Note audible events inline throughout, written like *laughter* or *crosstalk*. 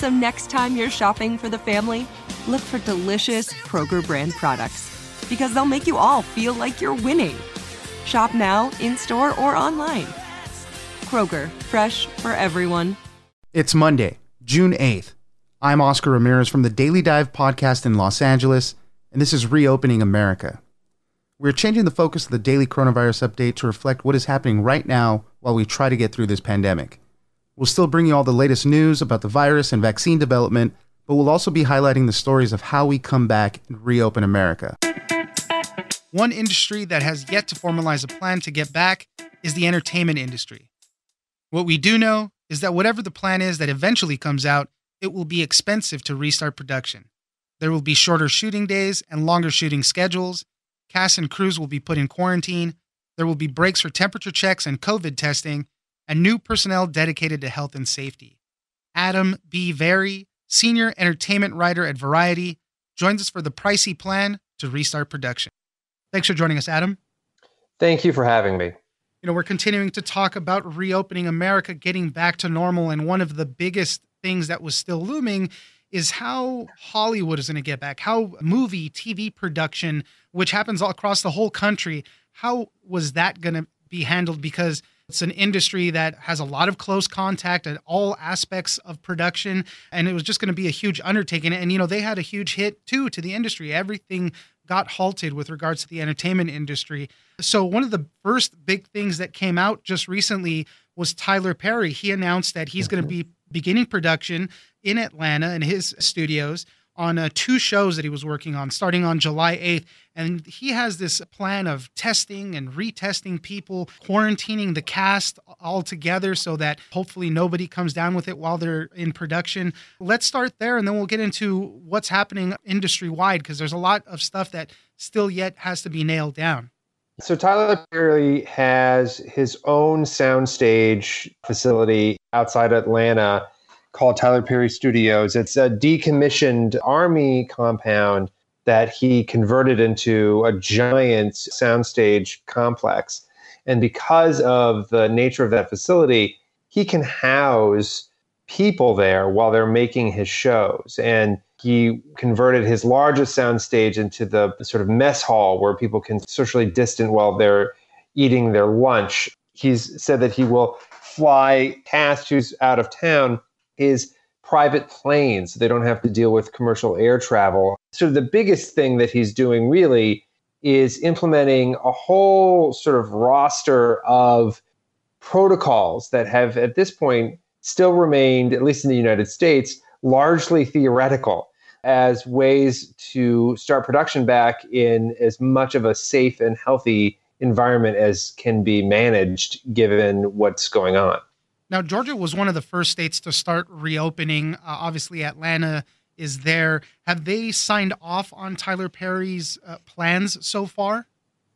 So next time you're shopping for the family, look for delicious Kroger brand products because they'll make you all feel like you're winning. Shop now, in store, or online. Kroger, fresh for everyone. It's Monday, June 8th. I'm Oscar Ramirez from the Daily Dive podcast in Los Angeles, and this is Reopening America. We're changing the focus of the daily coronavirus update to reflect what is happening right now while we try to get through this pandemic. We'll still bring you all the latest news about the virus and vaccine development, but we'll also be highlighting the stories of how we come back and reopen America. One industry that has yet to formalize a plan to get back is the entertainment industry. What we do know is that whatever the plan is that eventually comes out, it will be expensive to restart production. There will be shorter shooting days and longer shooting schedules. Cast and crews will be put in quarantine. There will be breaks for temperature checks and COVID testing, and new personnel dedicated to health and safety. Adam B. Vary, senior entertainment writer at Variety, joins us for the pricey plan to restart production. Thanks for joining us, Adam. Thank you for having me. You know, we're continuing to talk about reopening America, getting back to normal. And one of the biggest things that was still looming is how Hollywood is going to get back, how movie, TV production, which happens all across the whole country, how was that going to be handled? Because it's an industry that has a lot of close contact at all aspects of production, and it was just going to be a huge undertaking. And, you know, they had a huge hit too to the industry. Everything got halted with regards to the entertainment industry. So, one of the first big things that came out just recently was Tyler Perry. He announced that he's going to mm-hmm. be beginning production in Atlanta in his studios on uh, two shows that he was working on starting on July 8th. And he has this plan of testing and retesting people, quarantining the cast all together so that hopefully nobody comes down with it while they're in production. Let's start there and then we'll get into what's happening industry wide because there's a lot of stuff that still yet has to be nailed down. So Tyler Perry has his own soundstage facility outside Atlanta called Tyler Perry Studios. It's a decommissioned army compound that he converted into a giant soundstage complex. And because of the nature of that facility, he can house people there while they're making his shows. And he converted his largest soundstage into the sort of mess hall where people can socially distant while they're eating their lunch. He's said that he will fly cast who's out of town is private planes. They don't have to deal with commercial air travel. So the biggest thing that he's doing really is implementing a whole sort of roster of protocols that have at this point still remained, at least in the United States, largely theoretical as ways to start production back in as much of a safe and healthy environment as can be managed given what's going on. Now, Georgia was one of the first states to start reopening. Uh, obviously, Atlanta is there. Have they signed off on Tyler Perry's uh, plans so far?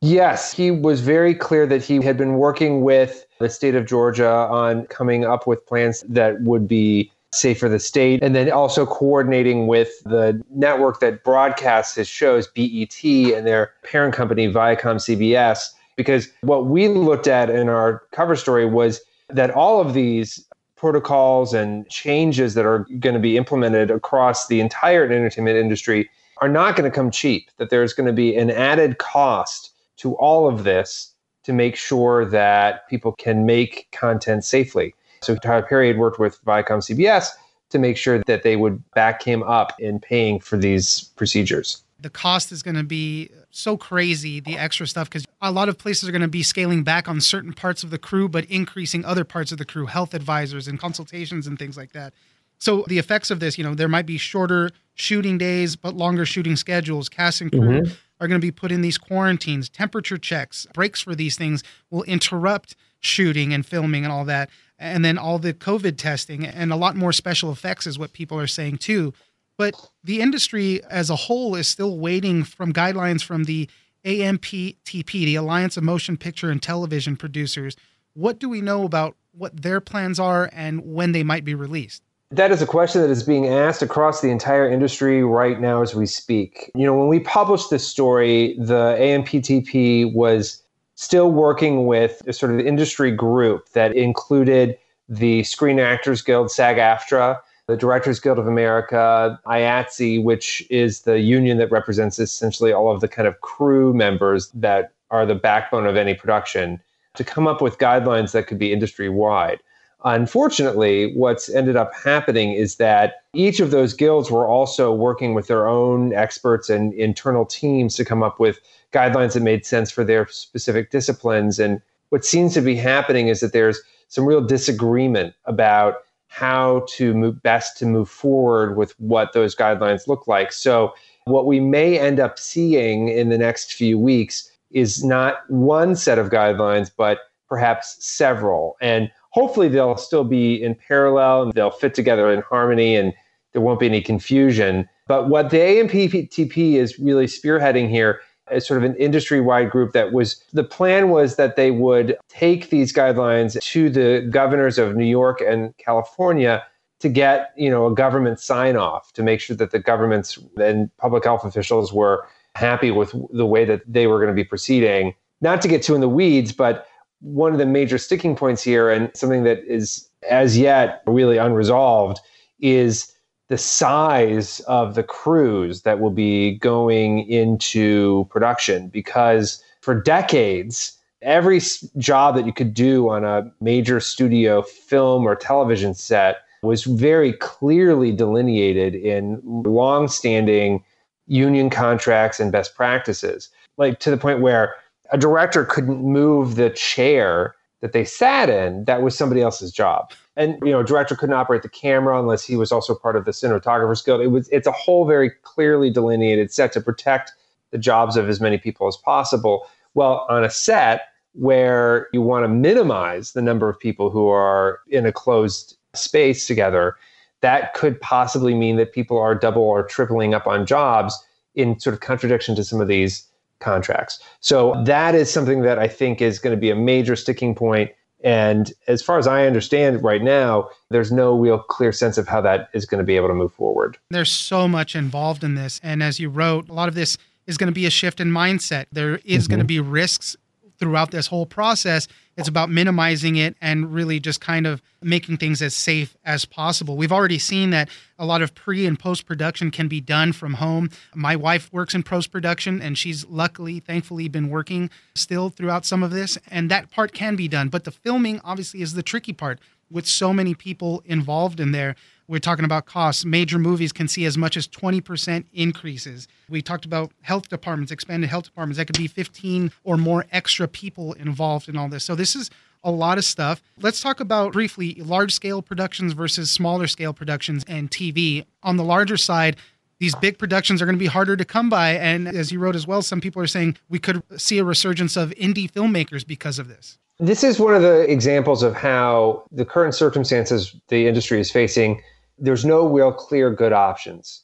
Yes, he was very clear that he had been working with the state of Georgia on coming up with plans that would be safe for the state, and then also coordinating with the network that broadcasts his shows, BET, and their parent company, Viacom CBS, Because what we looked at in our cover story was that all of these protocols and changes that are going to be implemented across the entire entertainment industry are not going to come cheap, that there's going to be an added cost to all of this to make sure that people can make content safely. So Tyler Perry had worked with Viacom CBS to make sure that they would back him up in paying for these procedures. The cost is going to be so crazy, the extra stuff, because a lot of places are going to be scaling back on certain parts of the crew, but increasing other parts of the crew, health advisors and consultations and things like that. So the effects of this, you know, there might be shorter shooting days, but longer shooting schedules. Cast and crew mm-hmm. are going to be put in these quarantines. Temperature checks, breaks for these things will interrupt shooting and filming and all that. And then all the COVID testing and a lot more special effects is what people are saying too. But the industry as a whole is still waiting from guidelines from the AMPTP, the Alliance of Motion Picture and Television Producers. What do we know about what their plans are and when they might be released? That is a question that is being asked across the entire industry right now as we speak. You know, when we published this story, the AMPTP was still working with a sort of industry group that included the Screen Actors Guild, SAG AFTRA, the Directors Guild of America, IATSE, which is the union that represents essentially all of the kind of crew members that are the backbone of any production, to come up with guidelines that could be industry wide. Unfortunately, what's ended up happening is that each of those guilds were also working with their own experts and internal teams to come up with guidelines that made sense for their specific disciplines. And what seems to be happening is that there's some real disagreement about how to move best to move forward with what those guidelines look like. So, what we may end up seeing in the next few weeks is not one set of guidelines, but perhaps several. And hopefully they'll still be in parallel and they'll fit together in harmony and there won't be any confusion. But what the AMPTP is really spearheading here is sort of an industry wide group that was the plan was that they would take these guidelines to the governors of New York and California to get you know a government sign off to make sure that the governments and public health officials were happy with the way that they were going to be proceeding. Not to get too in the weeds but one of the major sticking points here, and something that is as yet really unresolved, is the size of the crews that will be going into production. Because for decades, every job that you could do on a major studio film or television set was very clearly delineated in long-standing union contracts and best practices like to the point where a director couldn't move the chair that they sat in that was somebody else's job and you know director couldn't operate the camera unless he was also part of the cinematographers guild it was it's a whole very clearly delineated set to protect the jobs of as many people as possible well on a set where you want to minimize the number of people who are in a closed space together that could possibly mean that people are double or tripling up on jobs in sort of contradiction to some of these contracts. So that is something that I think is going to be a major sticking point. And as far as I understand right now, there's no real clear sense of how that is going to be able to move forward. There's so much involved in this. And as you wrote, a lot of this is going to be a shift in mindset. There is mm-hmm. going to be risks throughout this whole process. It's about minimizing it and really just kind of making things as safe as possible. We've already seen that a lot of pre and post production can be done from home. My wife works in post production and she's luckily, thankfully, been working still throughout some of this. And that part can be done. But the filming obviously is the tricky part with so many people involved in there. We're talking about costs. Major movies can see as much as 20% increases. We talked about health departments, expanded health departments. That could be 15 or more extra people involved in all this. So this is a lot of stuff. Let's talk about briefly large scale productions versus smaller scale productions and TV. On the larger side, these big productions are going to be harder to come by. And as you wrote as well, some people are saying we could see a resurgence of indie filmmakers because of this. This is one of the examples of how the current circumstances the industry is facing there's no real clear good options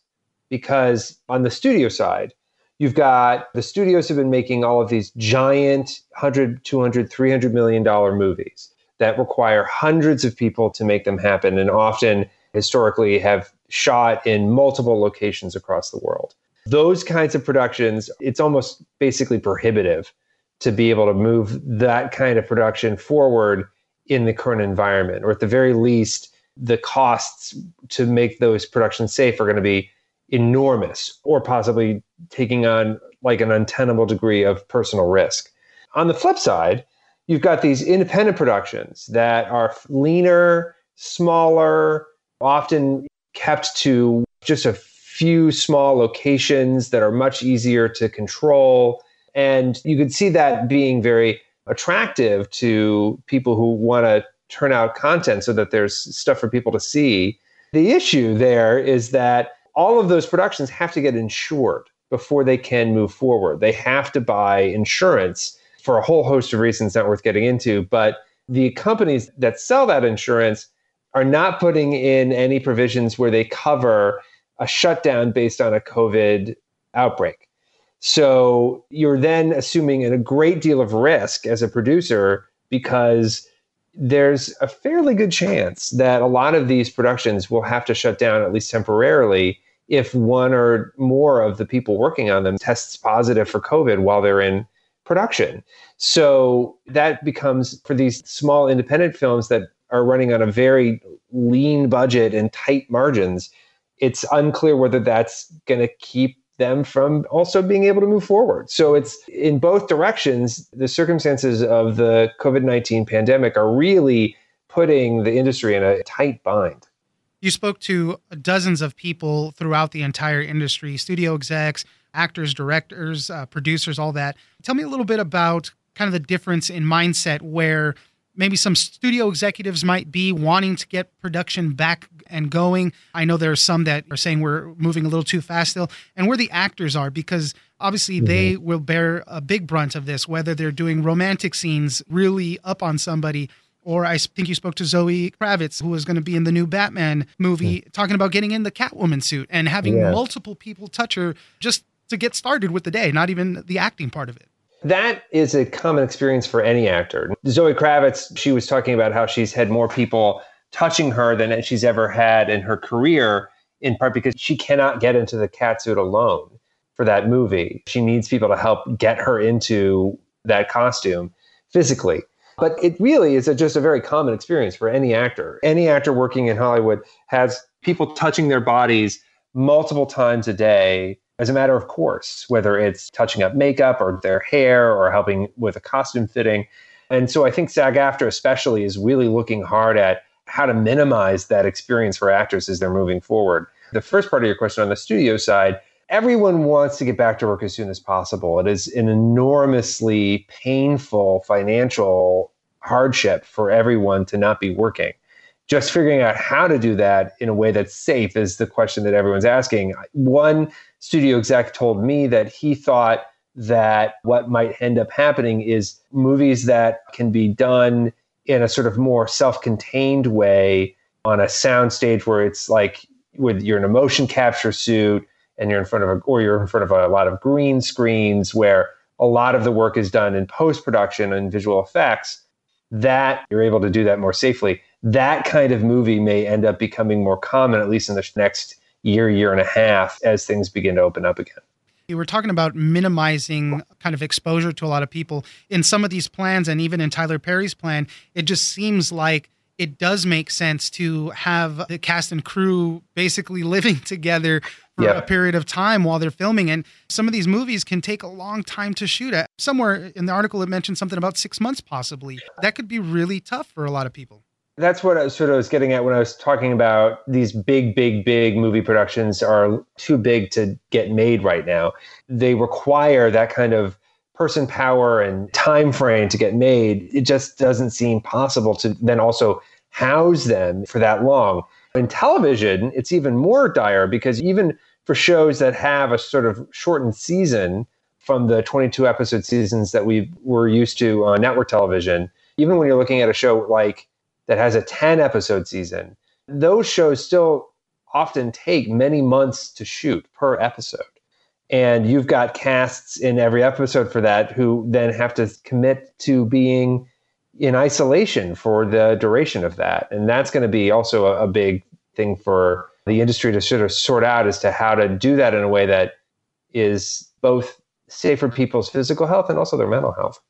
because on the studio side, you've got the studios have been making all of these giant 100, 200, 300 million dollar movies that require hundreds of people to make them happen and often historically have shot in multiple locations across the world. Those kinds of productions, it's almost basically prohibitive to be able to move that kind of production forward in the current environment, or at the very least, the costs to make those productions safe are going to be enormous, or possibly taking on like an untenable degree of personal risk. On the flip side, you've got these independent productions that are leaner, smaller, often kept to just a few small locations that are much easier to control. And you could see that being very attractive to people who want to turn out content so that there's stuff for people to see. The issue there is that all of those productions have to get insured before they can move forward. They have to buy insurance for a whole host of reasons not worth getting into. But the companies that sell that insurance are not putting in any provisions where they cover a shutdown based on a COVID outbreak. So you're then assuming a great deal of risk as a producer because there's a fairly good chance that a lot of these productions will have to shut down at least temporarily if one or more of the people working on them tests positive for COVID while they're in production. So that becomes for these small independent films that are running on a very lean budget and tight margins, it's unclear whether that's going to keep them from also being able to move forward. So it's in both directions. The circumstances of the COVID 19 pandemic are really putting the industry in a tight bind. You spoke to dozens of people throughout the entire industry studio execs, actors, directors, uh, producers, all that. Tell me a little bit about kind of the difference in mindset where maybe some studio executives might be wanting to get production back and going. I know there are some that are saying we're moving a little too fast still, and where the actors are, because obviously mm-hmm. they will bear a big brunt of this, whether they're doing romantic scenes really up on somebody. Or I think you spoke to Zoe Kravitz, who was going to be in the new Batman movie, mm-hmm. talking about getting in the Catwoman suit and having yeah. multiple people touch her just to get started with the day, not even the acting part of it. That is a common experience for any actor. Zoe Kravitz, she was talking about how she's had more people touching her than she's ever had in her career, in part because she cannot get into the catsuit alone for that movie. She needs people to help get her into that costume physically. But it really is a, just a very common experience for any actor. Any actor working in Hollywood has people touching their bodies multiple times a day as a matter of course, whether it's touching up makeup or their hair or helping with a costume fitting. And so I think SAG AFTRA especially is really looking hard at how to minimize that experience for actors as they're moving forward. The first part of your question on the studio side, everyone wants to get back to work as soon as possible. It is an enormously painful financial hardship for everyone to not be working. Just figuring out how to do that in a way that's safe is the question that everyone's asking. One studio exec told me that he thought that what might end up happening is movies that can be done in a sort of more self-contained way on a sound stage where it's like with you're in a motion capture suit and you're in front of a or you're in front of a lot of green screens where a lot of the work is done in post-production and visual effects that you're able to do that more safely that kind of movie may end up becoming more common at least in the next year, year and a half as things begin to open up again. You were talking about minimizing kind of exposure to a lot of people. In some of these plans, and even in Tyler Perry's plan, it just seems like it does make sense to have the cast and crew basically *laughs* living together for a period of time while they're filming. And some of these movies can take a long time to shoot at. Somewhere in the article, it mentioned something about six months, possibly. That could be really tough for a lot of people that's what I was sort of was getting at when I was talking about these big, big, big movie productions are too big to get made right now. They require that kind of person power and time frame to get made. It just doesn't seem possible to then also house them for that long. In television, it's even more dire because even for shows that have a sort of shortened season from the 22 episode seasons that we were used to on network television, even when you're looking at a show like that has a 10 episode season, those shows still often take many months to shoot per episode. And you've got casts in every episode for that who then have to commit to being in isolation for the duration of that. And that's going to be also a, a big thing for the industry to sort of sort out as to how to do that in a way that is both safe for people's physical health and also their mental health.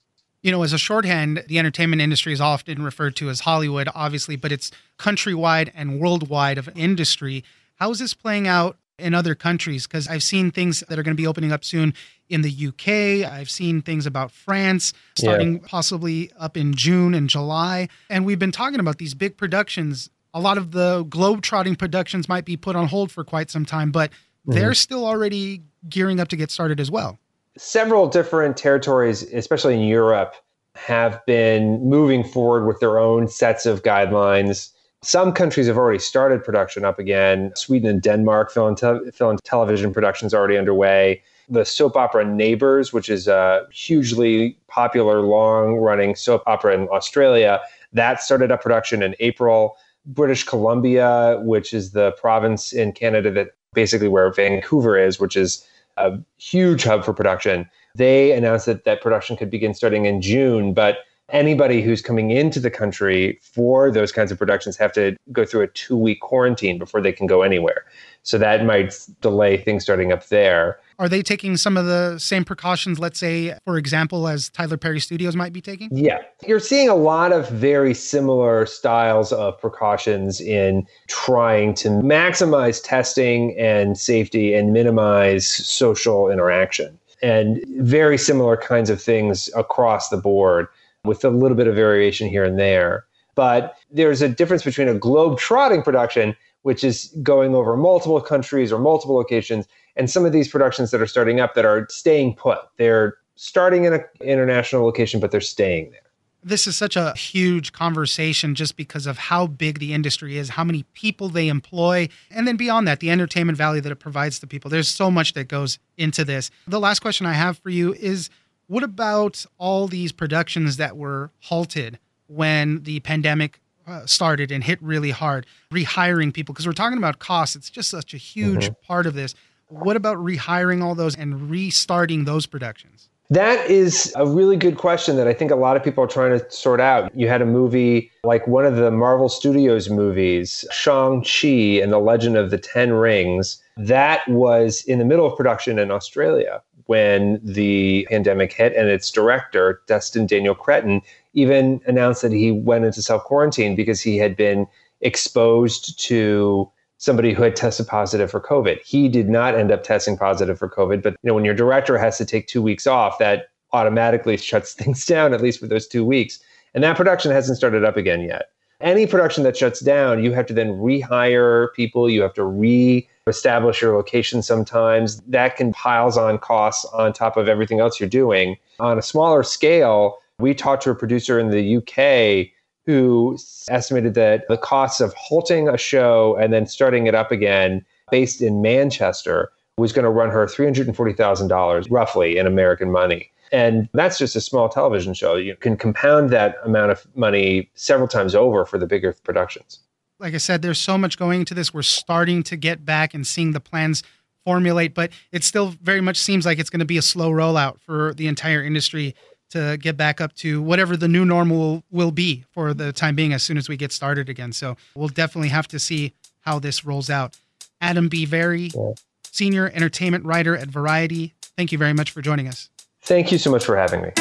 You know, as a shorthand, the entertainment industry is often referred to as Hollywood, obviously, but it's countrywide and worldwide of industry. How is this playing out in other countries? Because I've seen things that are going to be opening up soon in the UK. I've seen things about France starting yeah. possibly up in June and July. And we've been talking about these big productions. A lot of the globe-trotting productions might be put on hold for quite some time, but mm-hmm. they're still already gearing up to get started as well several different territories, especially in Europe, have been moving forward with their own sets of guidelines. Some countries have already started production up again. Sweden and Denmark, film and, te- film and television production is already underway. The soap opera Neighbours, which is a hugely popular, long running soap opera in Australia, that started up production in April. British Columbia, which is the province in Canada that basically where Vancouver is, which is a huge hub for production. They announced that that production could begin starting in June, but anybody who's coming into the country for those kinds of productions have to go through a two week quarantine before they can go anywhere. So that might delay things starting up there. Are they taking some of the same precautions, let's say, for example, as Tyler Perry Studios might be taking? Yeah. You're seeing a lot of very similar styles of precautions in trying to maximize testing and safety and minimize social interaction. And very similar kinds of things across the board with a little bit of variation here and there. But there's a difference between a globe trotting production, which is going over multiple countries or multiple locations, and some of these productions that are starting up that are staying put. They're starting in an international location, but they're staying there. This is such a huge conversation just because of how big the industry is, how many people they employ, and then beyond that, the entertainment value that it provides to people. There's so much that goes into this. The last question I have for you is what about all these productions that were halted when the pandemic uh, started and hit really hard? Rehiring people, because we're talking about costs. It's just such a huge mm-hmm. part of this. What about rehiring all those and restarting those productions? That is a really good question that I think a lot of people are trying to sort out. You had a movie like one of the Marvel Studios movies, Shang-Chi and the Legend of the Ten Rings, that was in the middle of production in Australia when the pandemic hit, and its director, Destin Daniel Cretton, even announced that he went into self quarantine because he had been exposed to somebody who had tested positive for COVID. He did not end up testing positive for COVID, but you know when your director has to take two weeks off, that automatically shuts *laughs* things down at least for those two weeks. And that production hasn't started up again yet. Any production that shuts down, you have to then rehire people. You have to re establish your location sometimes. That can piles on costs on top of everything else you're doing. On a smaller scale, we talked to a producer in the UK who estimated that the costs of halting a show and then starting it up again based in Manchester was going to run her $340,000 roughly in American money. And that's just a small television show. You can compound that amount of money several times over for the bigger productions like I said, there's so much going into this. We're starting to get back and seeing the plans formulate, but it still very much seems like it's going to be a slow rollout for the entire industry to get back up to whatever the new normal will be for the time being as soon as we get started again. So we'll definitely have to see how this rolls out. Adam B. Vary, yeah. senior entertainment writer at Variety. Thank you very much for joining us. Thank you so much for having me.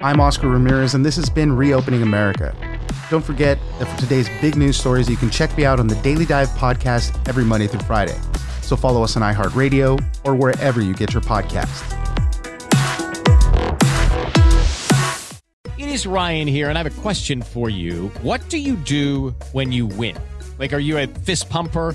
I'm Oscar Ramirez, and this has been Reopening America. Don't forget that for today's big news stories, you can check me out on the Daily Dive podcast every Monday through Friday. So follow us on iHeartRadio or wherever you get your podcasts. It is Ryan here, and I have a question for you. What do you do when you win? Like, are you a fist pumper?